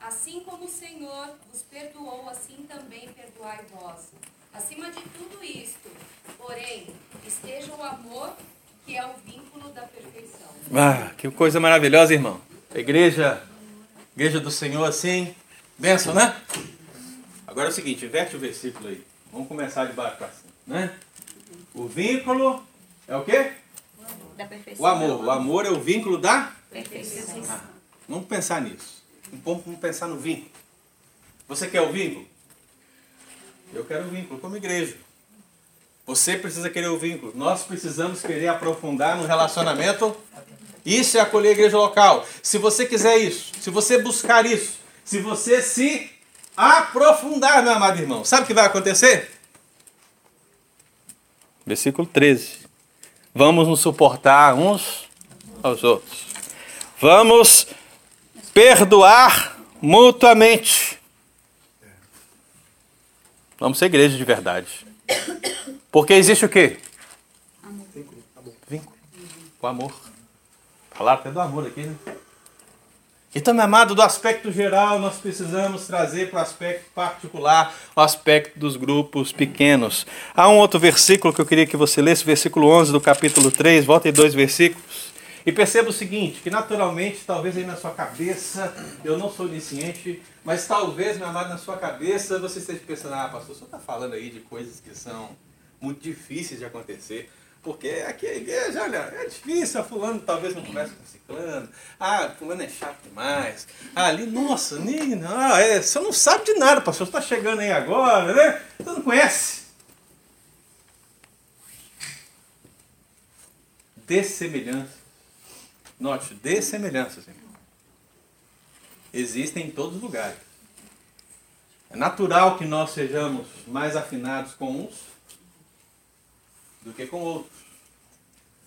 assim como o Senhor vos perdoou, assim também perdoai vós. Acima de tudo isto, porém, esteja o amor, que é o vínculo da perfeição. Ah, que coisa maravilhosa, irmão. A igreja, igreja do Senhor assim, benção, né? Agora é o seguinte, inverte o versículo aí. Vamos começar de baixo para cima, né? O vínculo é o quê? Da perfeição. O amor. O amor é o vínculo da. Perfeição. Ah, vamos pensar nisso. Vamos pensar no vínculo. Você quer o vínculo? Eu quero o vínculo como igreja. Você precisa querer o vínculo. Nós precisamos querer aprofundar no relacionamento. Isso é acolher a igreja local. Se você quiser isso, se você buscar isso, se você se aprofundar, meu amado irmão, sabe o que vai acontecer? Versículo 13. Vamos nos suportar uns aos outros. Vamos perdoar mutuamente. Vamos ser igreja de verdade. Porque existe o quê? Vínculo. O amor. Falaram até do amor aqui, né? Então, meu amado, do aspecto geral, nós precisamos trazer para o aspecto particular, o aspecto dos grupos pequenos. Há um outro versículo que eu queria que você lesse, versículo 11 do capítulo 3, volta em dois versículos. E perceba o seguinte, que naturalmente, talvez aí na sua cabeça, eu não sou onisciente, mas talvez, meu amado, na sua cabeça você esteja pensando, ah, pastor, senhor está falando aí de coisas que são muito difíceis de acontecer. Porque aqui a igreja, olha, é difícil, fulano talvez não converse com ciclano, ah, fulano é chato demais, ah, ali, nossa, nem, ah, é, você não sabe de nada, pastor, você está chegando aí agora, né? Você não conhece. Dessemelhanças. Note, dessemelhanças. Existem em todos os lugares. É natural que nós sejamos mais afinados com uns do que com outros.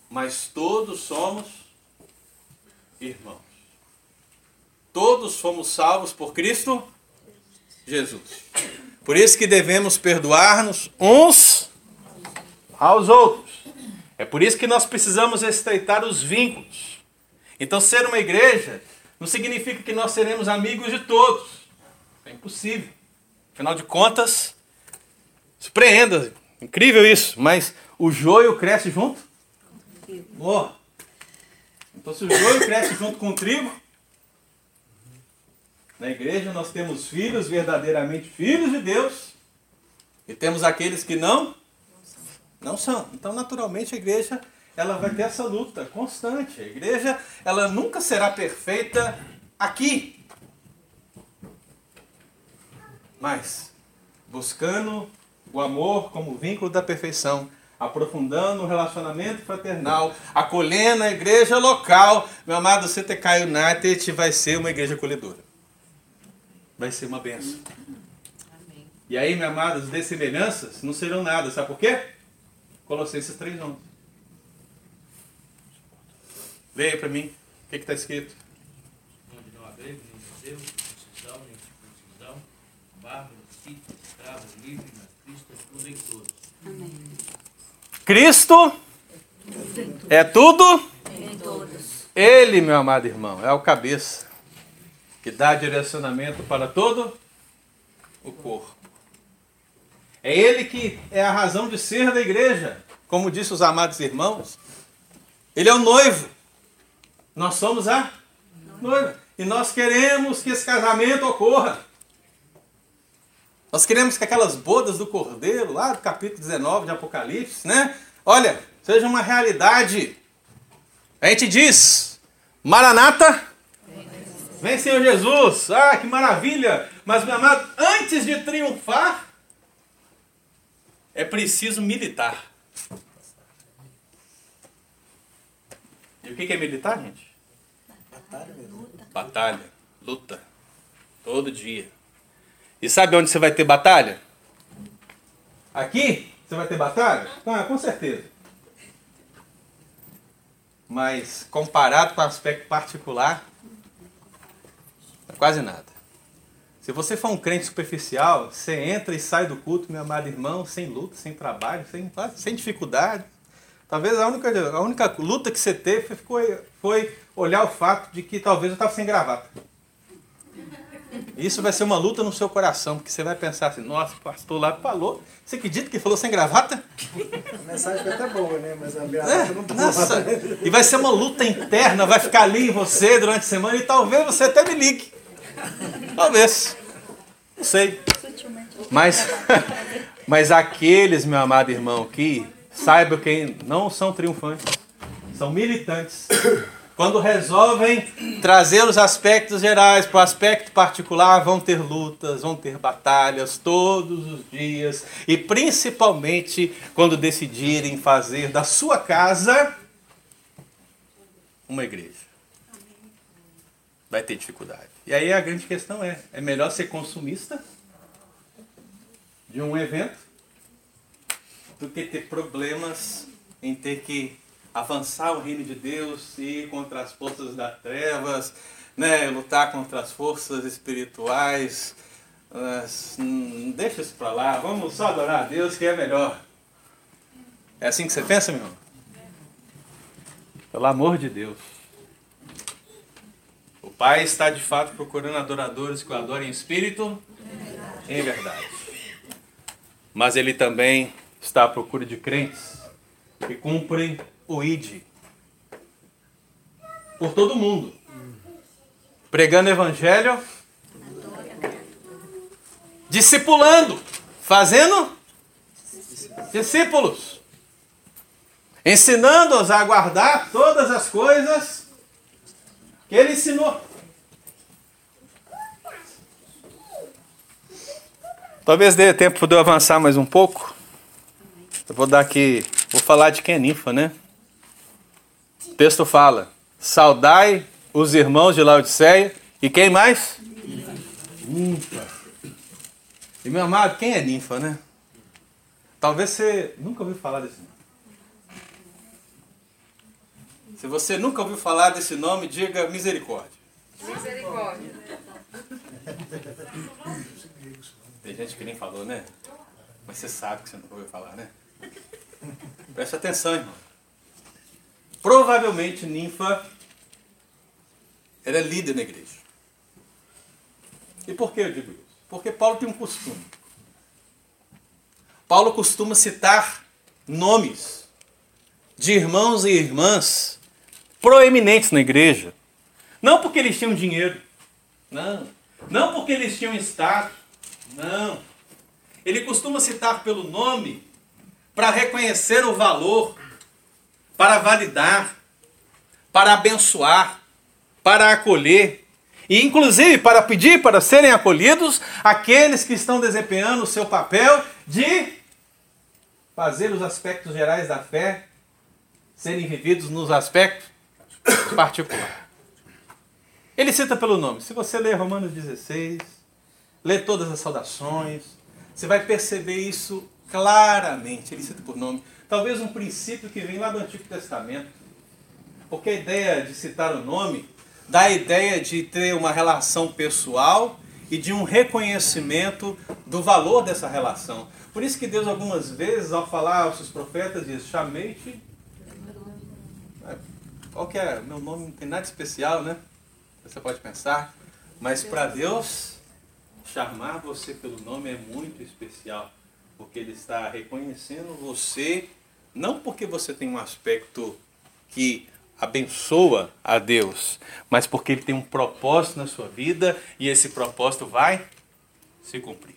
Mas todos somos irmãos. Todos fomos salvos por Cristo Jesus. Por isso que devemos perdoar-nos uns aos outros. É por isso que nós precisamos estreitar os vínculos. Então, ser uma igreja não significa que nós seremos amigos de todos. É impossível. Afinal de contas, surpreenda, incrível isso, mas o joio cresce junto? Oh. Então, se o joio cresce junto com o trigo, na igreja nós temos filhos, verdadeiramente filhos de Deus, e temos aqueles que não, não são. Então, naturalmente, a igreja ela vai ter essa luta constante. A igreja ela nunca será perfeita aqui, mas buscando o amor como vínculo da perfeição aprofundando o relacionamento fraternal, acolhendo a igreja local. Meu amado, CTK United vai ser uma igreja acolhedora. Vai ser uma benção. E aí, meu amado, as dessemelhanças não serão nada. Sabe por quê? Colossenses 3.11. Leia para mim. O que está escrito? Onde não há grego, nem judeu, circuncisão, nem circuncisão, bárbaro, escravo, livre, mas Cristo é tudo em todos. Amém. Cristo é tudo Em todos. Ele, meu amado irmão, é o cabeça que dá direcionamento para todo o corpo. É ele que é a razão de ser da igreja, como disse os amados irmãos. Ele é o noivo. Nós somos a noiva. E nós queremos que esse casamento ocorra. Nós queremos que aquelas bodas do Cordeiro, lá do capítulo 19 de Apocalipse, né? Olha, seja uma realidade. A gente diz, Maranata, vem Senhor Jesus, ah, que maravilha! Mas, meu amado, antes de triunfar, é preciso militar. E o que é militar, gente? Batalha, luta, todo dia. E sabe onde você vai ter batalha? Aqui? Você vai ter batalha? Ah, com certeza. Mas comparado com o aspecto particular, é quase nada. Se você for um crente superficial, você entra e sai do culto, meu amado irmão, sem luta, sem trabalho, sem, sem dificuldade. Talvez a única, a única luta que você teve foi, foi olhar o fato de que talvez eu estava sem gravata. Isso vai ser uma luta no seu coração, porque você vai pensar assim, nossa, o pastor lá falou. Você acredita que falou sem gravata? A mensagem foi até boa, né? Mas a gravata É, não tá nossa, e vai ser uma luta interna, vai ficar ali em você durante a semana e talvez você até me ligue. Talvez. Não sei. Mas, mas aqueles, meu amado irmão, que saibam que não são triunfantes, são militantes. Quando resolvem trazer os aspectos gerais para o aspecto particular, vão ter lutas, vão ter batalhas todos os dias. E principalmente quando decidirem fazer da sua casa uma igreja. Vai ter dificuldade. E aí a grande questão é: é melhor ser consumista de um evento do que ter problemas em ter que avançar o reino de Deus, ir contra as forças das trevas, né, lutar contra as forças espirituais. Mas, hum, deixa isso para lá, vamos só adorar a Deus que é melhor. É assim que você pensa, meu irmão? Pelo amor de Deus. O Pai está de fato procurando adoradores que o adorem em espírito em verdade. Mas Ele também está à procura de crentes que cumprem o ID por todo mundo, pregando evangelho, discipulando, fazendo discípulos, ensinando-os a guardar todas as coisas que ele ensinou. Talvez dê tempo de eu avançar mais um pouco. Eu vou dar aqui, vou falar de quem é ninfa, né? O texto fala: Saudai os irmãos de Laodiceia e quem mais? Ninfa. E meu amado, quem é ninfa, né? Talvez você nunca ouviu falar desse nome. Se você nunca ouviu falar desse nome, diga misericórdia. Misericórdia. Tem gente que nem falou, né? Mas você sabe que você nunca ouviu falar, né? Preste atenção, irmão. Provavelmente ninfa era líder na igreja. E por que eu digo isso? Porque Paulo tem um costume. Paulo costuma citar nomes de irmãos e irmãs proeminentes na igreja. Não porque eles tinham dinheiro. Não. Não porque eles tinham status. Não. Ele costuma citar pelo nome para reconhecer o valor, para validar, para abençoar, para acolher e inclusive para pedir para serem acolhidos aqueles que estão desempenhando o seu papel de fazer os aspectos gerais da fé serem vividos nos aspectos particulares. Ele cita pelo nome. Se você ler Romanos 16, ler todas as saudações, você vai perceber isso claramente. Ele cita por nome. Talvez um princípio que vem lá do Antigo Testamento. Porque a ideia de citar o nome dá a ideia de ter uma relação pessoal e de um reconhecimento do valor dessa relação. Por isso que Deus algumas vezes, ao falar aos seus profetas, diz, chamei-te. Qual que é? Meu nome não tem nada especial, né? Você pode pensar. Mas para Deus, chamar você pelo nome é muito especial. Porque Ele está reconhecendo você, não porque você tem um aspecto que abençoa a Deus, mas porque Ele tem um propósito na sua vida e esse propósito vai se cumprir.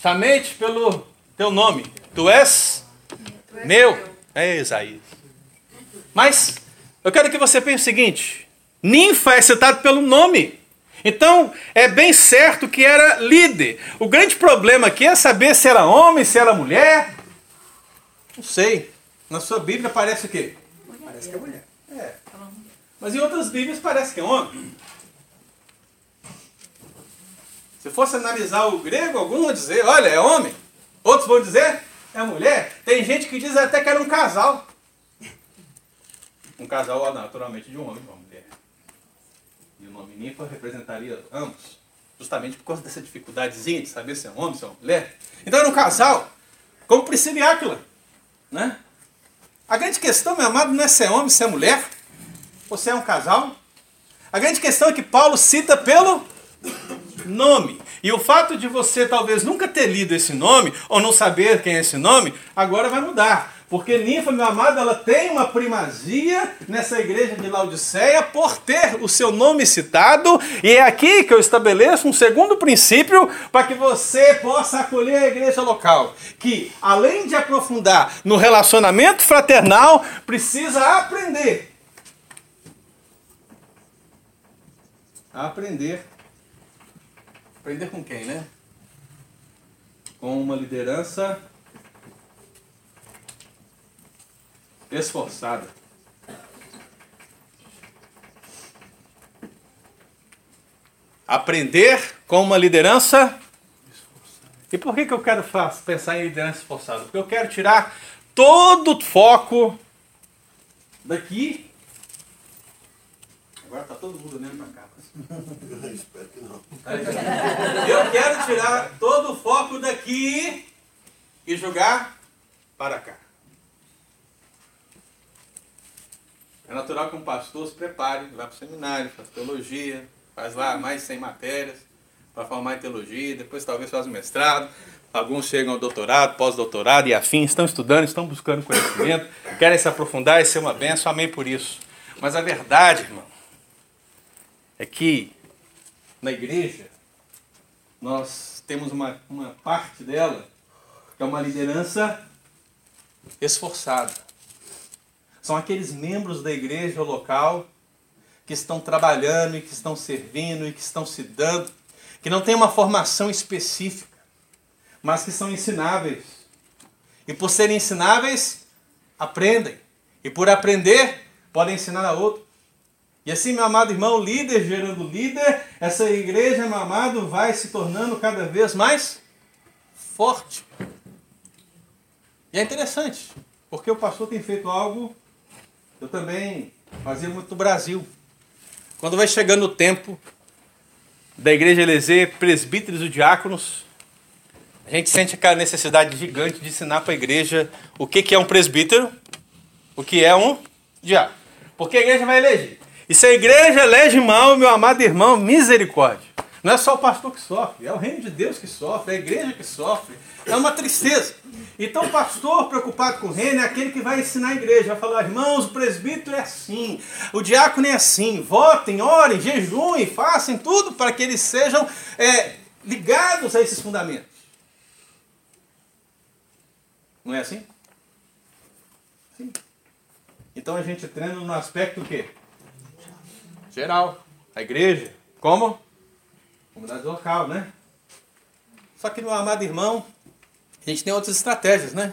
Chamei-te pelo teu nome. Tu és meu. É Isaías. Mas eu quero que você pense o seguinte: ninfa é citado pelo nome. Então, é bem certo que era líder. O grande problema aqui é saber se era homem, se era mulher. Não sei. Na sua Bíblia parece o quê? Parece que é mulher. É. Mas em outras Bíblias parece que é homem. Se fosse analisar o grego, alguns vão dizer, olha, é homem. Outros vão dizer, é mulher. Tem gente que diz até que era um casal. Um casal, naturalmente, de um homem e uma mulher. E o nome ninfa representaria ambos. Justamente por causa dessa dificuldadezinha de saber se é homem, se é mulher. Então era um casal, como Priscila e Áquila. Né? A grande questão, meu amado, não é se é homem, se é mulher, ou se é um casal. A grande questão é que Paulo cita pelo nome. E o fato de você talvez nunca ter lido esse nome, ou não saber quem é esse nome, agora vai mudar. Porque Ninfa, meu amado, ela tem uma primazia nessa igreja de Laodiceia por ter o seu nome citado. E é aqui que eu estabeleço um segundo princípio para que você possa acolher a igreja local. Que, além de aprofundar no relacionamento fraternal, precisa aprender. Aprender. Aprender com quem, né? Com uma liderança esforçada. Aprender com uma liderança. E por que, que eu quero pensar em liderança esforçada? Porque eu quero tirar todo o foco daqui. Agora está todo mundo olhando para cá. Espero que não. Eu quero tirar todo o foco daqui e jogar para cá. É natural que um pastor se prepare, vá para o seminário, faz teologia, faz lá mais de 100 matérias para formar em teologia, depois talvez faz um mestrado. Alguns chegam ao doutorado, pós-doutorado e afim, estão estudando, estão buscando conhecimento, querem se aprofundar e ser uma benção, amém por isso. Mas a verdade, irmão, é que na igreja nós temos uma, uma parte dela que é uma liderança esforçada. São aqueles membros da igreja local que estão trabalhando e que estão servindo e que estão se dando, que não têm uma formação específica, mas que são ensináveis. E por serem ensináveis, aprendem. E por aprender, podem ensinar a outro. E assim, meu amado irmão, líder gerando líder, essa igreja, meu amado, vai se tornando cada vez mais forte. E é interessante, porque o pastor tem feito algo eu também fazia muito Brasil. Quando vai chegando o tempo da igreja eleger presbíteros e diáconos, a gente sente aquela necessidade gigante de ensinar para a igreja o que, que é um presbítero, o que é um diácono. Porque a igreja vai eleger. E se a igreja elege mal, meu amado irmão, misericórdia. Não é só o pastor que sofre, é o reino de Deus que sofre, é a igreja que sofre. É uma tristeza. Então, o pastor preocupado com o reino é aquele que vai ensinar a igreja, vai falar, irmãos, o presbítero é assim, o diácono é assim, votem, orem, jejuem, façam tudo para que eles sejam é, ligados a esses fundamentos. Não é assim? Sim. Então a gente treina no aspecto o quê? Geral. A igreja. Como? Comunidade local, né? Só que, meu amado irmão, a gente tem outras estratégias, né?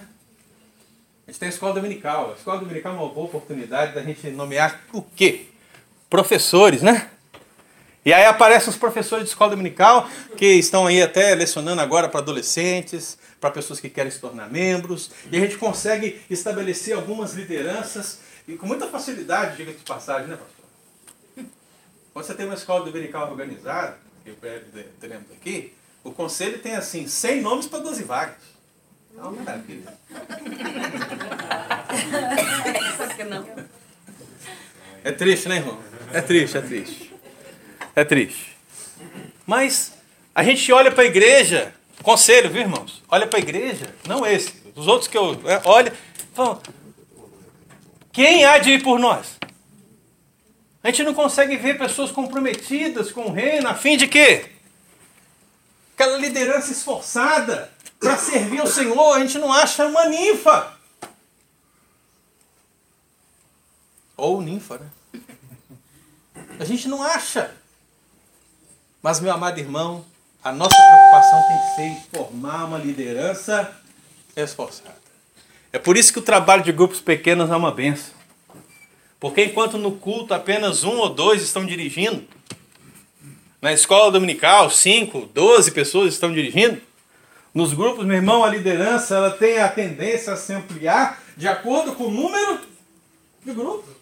A gente tem a escola dominical. A escola dominical é uma boa oportunidade da gente nomear o quê? Professores, né? E aí aparecem os professores de escola dominical que estão aí até lecionando agora para adolescentes, para pessoas que querem se tornar membros. E a gente consegue estabelecer algumas lideranças e com muita facilidade, diga de passagem, né, pastor? Quando você tem uma escola dominical organizada, que teremos aqui, o conselho tem assim 100 nomes para 12 vagas. É uma maravilha. É triste, né, irmão? É triste, é triste. É triste. Mas a gente olha para a igreja, conselho, viu, irmãos? Olha para a igreja, não esse, os outros que eu. É, olha, falam, quem há de ir por nós? A gente não consegue ver pessoas comprometidas com o reino, a fim de quê? Aquela liderança esforçada para servir ao Senhor, a gente não acha uma ninfa. Ou ninfa, né? A gente não acha. Mas, meu amado irmão, a nossa preocupação tem que ser formar uma liderança esforçada. É por isso que o trabalho de grupos pequenos é uma benção. Porque enquanto no culto apenas um ou dois estão dirigindo, na escola dominical, cinco, doze pessoas estão dirigindo, nos grupos, meu irmão, a liderança ela tem a tendência a se ampliar de acordo com o número de grupos.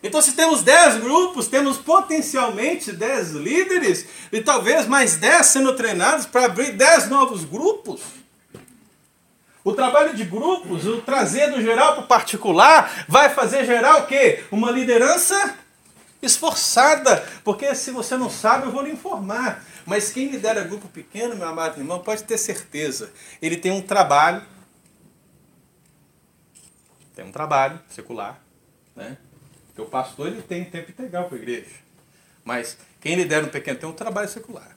Então, se temos 10 grupos, temos potencialmente 10 líderes e talvez mais 10 sendo treinados para abrir 10 novos grupos. O trabalho de grupos, o trazer do geral para o particular, vai fazer gerar o quê? Uma liderança esforçada. Porque se você não sabe, eu vou lhe informar. Mas quem lidera grupo pequeno, meu amado irmão, pode ter certeza. Ele tem um trabalho. Tem um trabalho secular. Né? Porque o pastor ele tem tempo integral para a igreja. Mas quem lidera um pequeno tem um trabalho secular.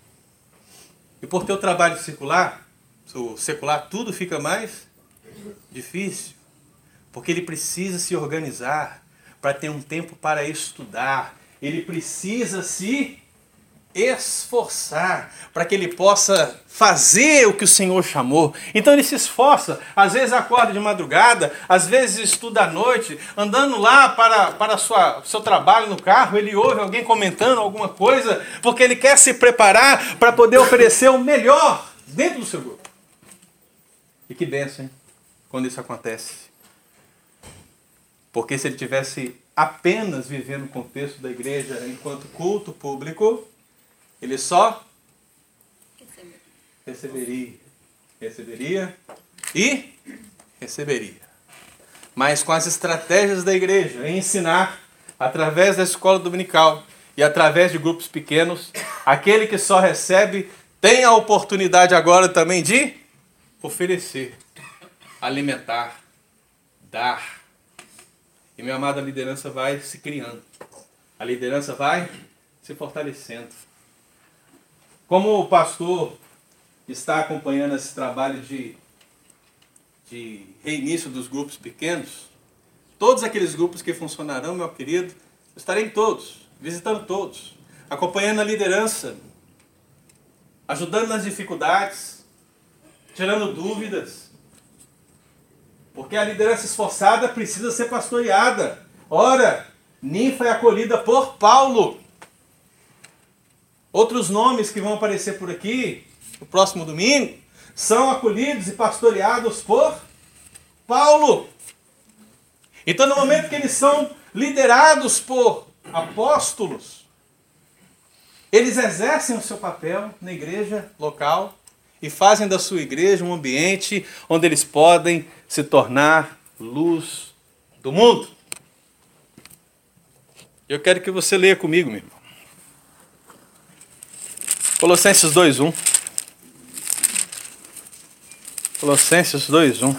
E por ter o trabalho secular, o secular, tudo fica mais difícil. Porque ele precisa se organizar para ter um tempo para estudar. Ele precisa se esforçar para que ele possa fazer o que o Senhor chamou. Então ele se esforça, às vezes acorda de madrugada, às vezes estuda à noite, andando lá para, para sua, seu trabalho no carro, ele ouve alguém comentando alguma coisa, porque ele quer se preparar para poder oferecer o melhor dentro do seu grupo. E que benção, hein? Quando isso acontece. Porque se ele tivesse apenas vivendo no contexto da igreja enquanto culto público, ele só receberia, receberia e receberia. mas com as estratégias da igreja, ensinar através da escola dominical e através de grupos pequenos. Aquele que só recebe tem a oportunidade agora também de oferecer, alimentar, dar. E minha amada liderança vai se criando. A liderança vai se fortalecendo. Como o pastor está acompanhando esse trabalho de, de reinício dos grupos pequenos, todos aqueles grupos que funcionarão, meu querido, estarei em todos, visitando todos, acompanhando a liderança, ajudando nas dificuldades, tirando dúvidas. Porque a liderança esforçada precisa ser pastoreada. Ora, Ninfa é acolhida por Paulo. Outros nomes que vão aparecer por aqui, no próximo domingo, são acolhidos e pastoreados por Paulo. Então, no momento que eles são liderados por apóstolos, eles exercem o seu papel na igreja local e fazem da sua igreja um ambiente onde eles podem se tornar luz do mundo. Eu quero que você leia comigo, meu irmão. Colossenses 2:1. Colossenses 2:1.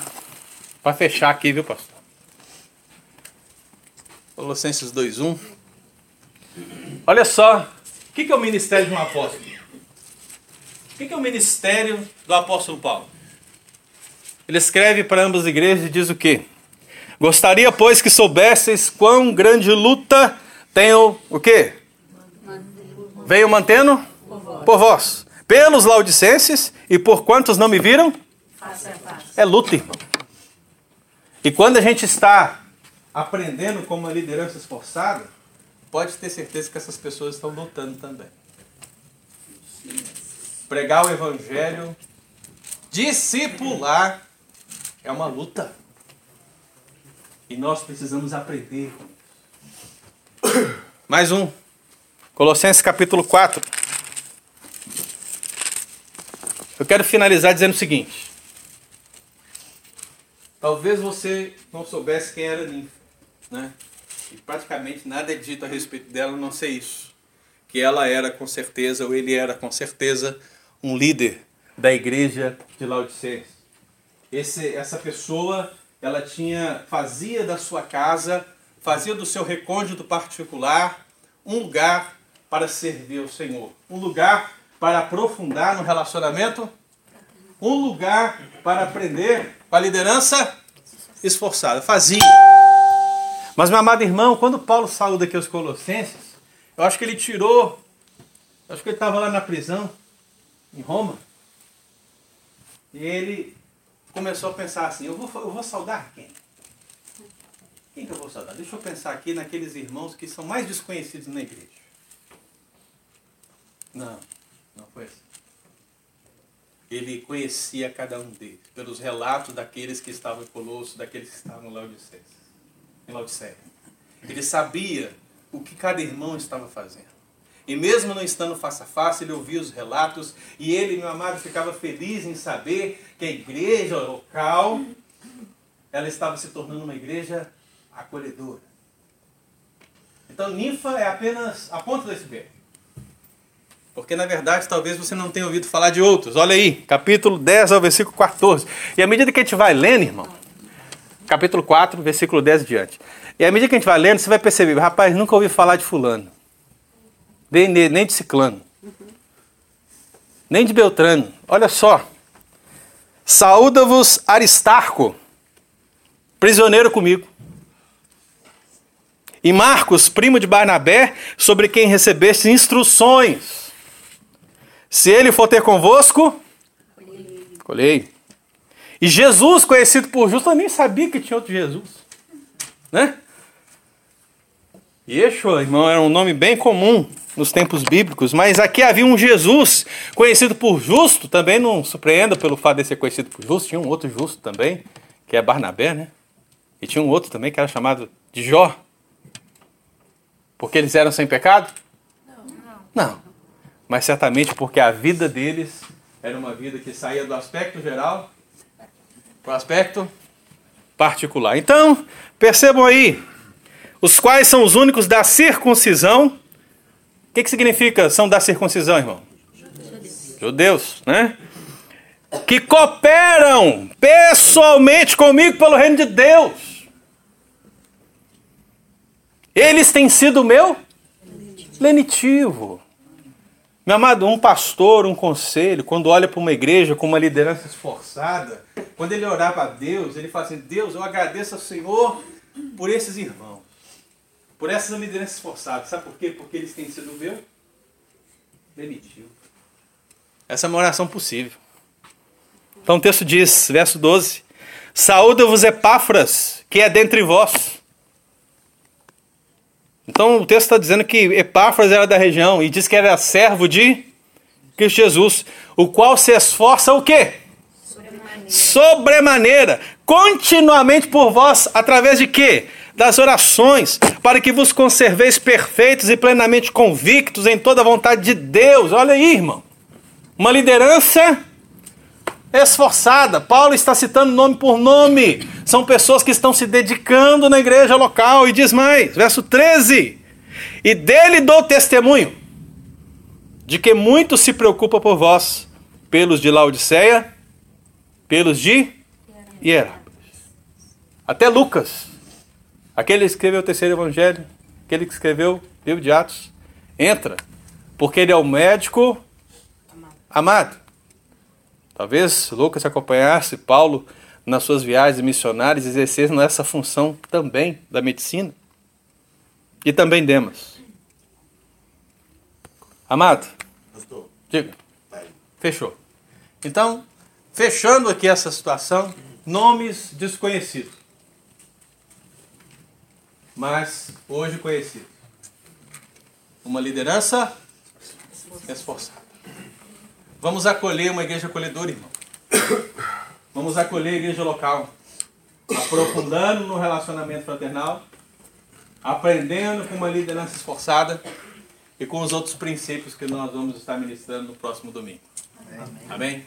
Para fechar aqui, viu, pastor? Colossenses 2:1. Olha só, o que é o ministério de um apóstolo? O que é o ministério do apóstolo Paulo? Ele escreve para ambas as igrejas e diz o quê? Gostaria, pois, que soubesseis quão grande luta tenho o quê? Venho mantendo por vós, pelos laudicenses e por quantos não me viram? É luta, irmão. E quando a gente está aprendendo como uma liderança esforçada, pode ter certeza que essas pessoas estão lutando também. Pregar o evangelho, discipular, é uma luta. E nós precisamos aprender. Mais um. Colossenses capítulo 4. Eu quero finalizar dizendo o seguinte. Talvez você não soubesse quem era Ninfa, né? E praticamente nada é dito a respeito dela, a não sei isso. Que ela era com certeza, ou ele era com certeza, um líder da igreja de Laodiceia. Esse, essa pessoa, ela tinha, fazia da sua casa, fazia do seu recôndito particular um lugar para servir ao Senhor, um lugar para aprofundar no relacionamento, um lugar para aprender com a liderança esforçada. Fazia. Mas, meu amado irmão, quando Paulo saiu daqui aos Colossenses, eu acho que ele tirou, acho que ele estava lá na prisão, em Roma, e ele começou a pensar assim: eu vou, eu vou saudar quem? Quem que eu vou saudar? Deixa eu pensar aqui naqueles irmãos que são mais desconhecidos na igreja. Não, não foi assim. Ele conhecia cada um deles, pelos relatos daqueles que estavam em Colosso, daqueles que estavam em Laodiceia. Ele sabia o que cada irmão estava fazendo. E mesmo não estando face a face, ele ouvia os relatos e ele, meu amado, ficava feliz em saber que a igreja local ela estava se tornando uma igreja acolhedora. Então, ninfa é apenas a ponta do iceberg. Porque, na verdade, talvez você não tenha ouvido falar de outros. Olha aí, capítulo 10 ao versículo 14. E à medida que a gente vai lendo, irmão, capítulo 4, versículo 10 diante. E à medida que a gente vai lendo, você vai perceber, rapaz, nunca ouvi falar de fulano. Nem, de ciclano. Nem de Beltrano. Olha só. Saúda-vos Aristarco, prisioneiro comigo. E Marcos, primo de Barnabé, sobre quem recebeste instruções. Se ele for ter convosco, colhei. E Jesus, conhecido por justo, eu nem sabia que tinha outro Jesus. Né? Yeshua, irmão, era um nome bem comum nos tempos bíblicos, mas aqui havia um Jesus conhecido por justo, também não surpreenda pelo fato de ser conhecido por justo, tinha um outro justo também, que é Barnabé, né? E tinha um outro também que era chamado de Jó. Porque eles eram sem pecado? Não. Não. Mas certamente porque a vida deles era uma vida que saía do aspecto geral para o aspecto particular. Então, percebam aí, os quais são os únicos da circuncisão. O que, que significa são da circuncisão, irmão? Judeus, né? Que cooperam pessoalmente comigo pelo reino de Deus. Eles têm sido meu lenitivo. Meu amado, um pastor, um conselho, quando olha para uma igreja com uma liderança esforçada, quando ele orar para Deus, ele fala assim: Deus, eu agradeço ao Senhor por esses irmãos, por essas lideranças esforçadas. Sabe por quê? Porque eles têm sido meu lenitivo. Essa é uma oração possível. Então o texto diz, verso 12: Saúda-vos Epáfras, que é dentre vós. Então o texto está dizendo que Epáfras era da região e diz que era servo de Cristo Jesus, o qual se esforça o quê? Sobremaneira, continuamente por vós, através de quê? Das orações, para que vos conserveis perfeitos e plenamente convictos em toda a vontade de Deus. Olha aí, irmão. Uma liderança esforçada. Paulo está citando nome por nome. São pessoas que estão se dedicando na igreja local. E diz mais, verso 13: E dele dou testemunho de que muito se preocupa por vós, pelos de Laodiceia, pelos de Hierápolis. Até Lucas, aquele que escreveu o terceiro evangelho, aquele que escreveu o livro de Atos, entra, porque ele é o médico amado. Talvez Lucas acompanhasse Paulo nas suas viagens missionárias, exercendo essa função também da medicina. E também Demas. Amado, Pastor, diga. Fechou. Então, fechando aqui essa situação, nomes desconhecidos. Mas hoje conhecidos. Uma liderança esforçada. Vamos acolher uma igreja acolhedora, irmão. Vamos acolher a igreja local. Aprofundando no relacionamento fraternal, aprendendo com uma liderança esforçada e com os outros princípios que nós vamos estar ministrando no próximo domingo. Amém?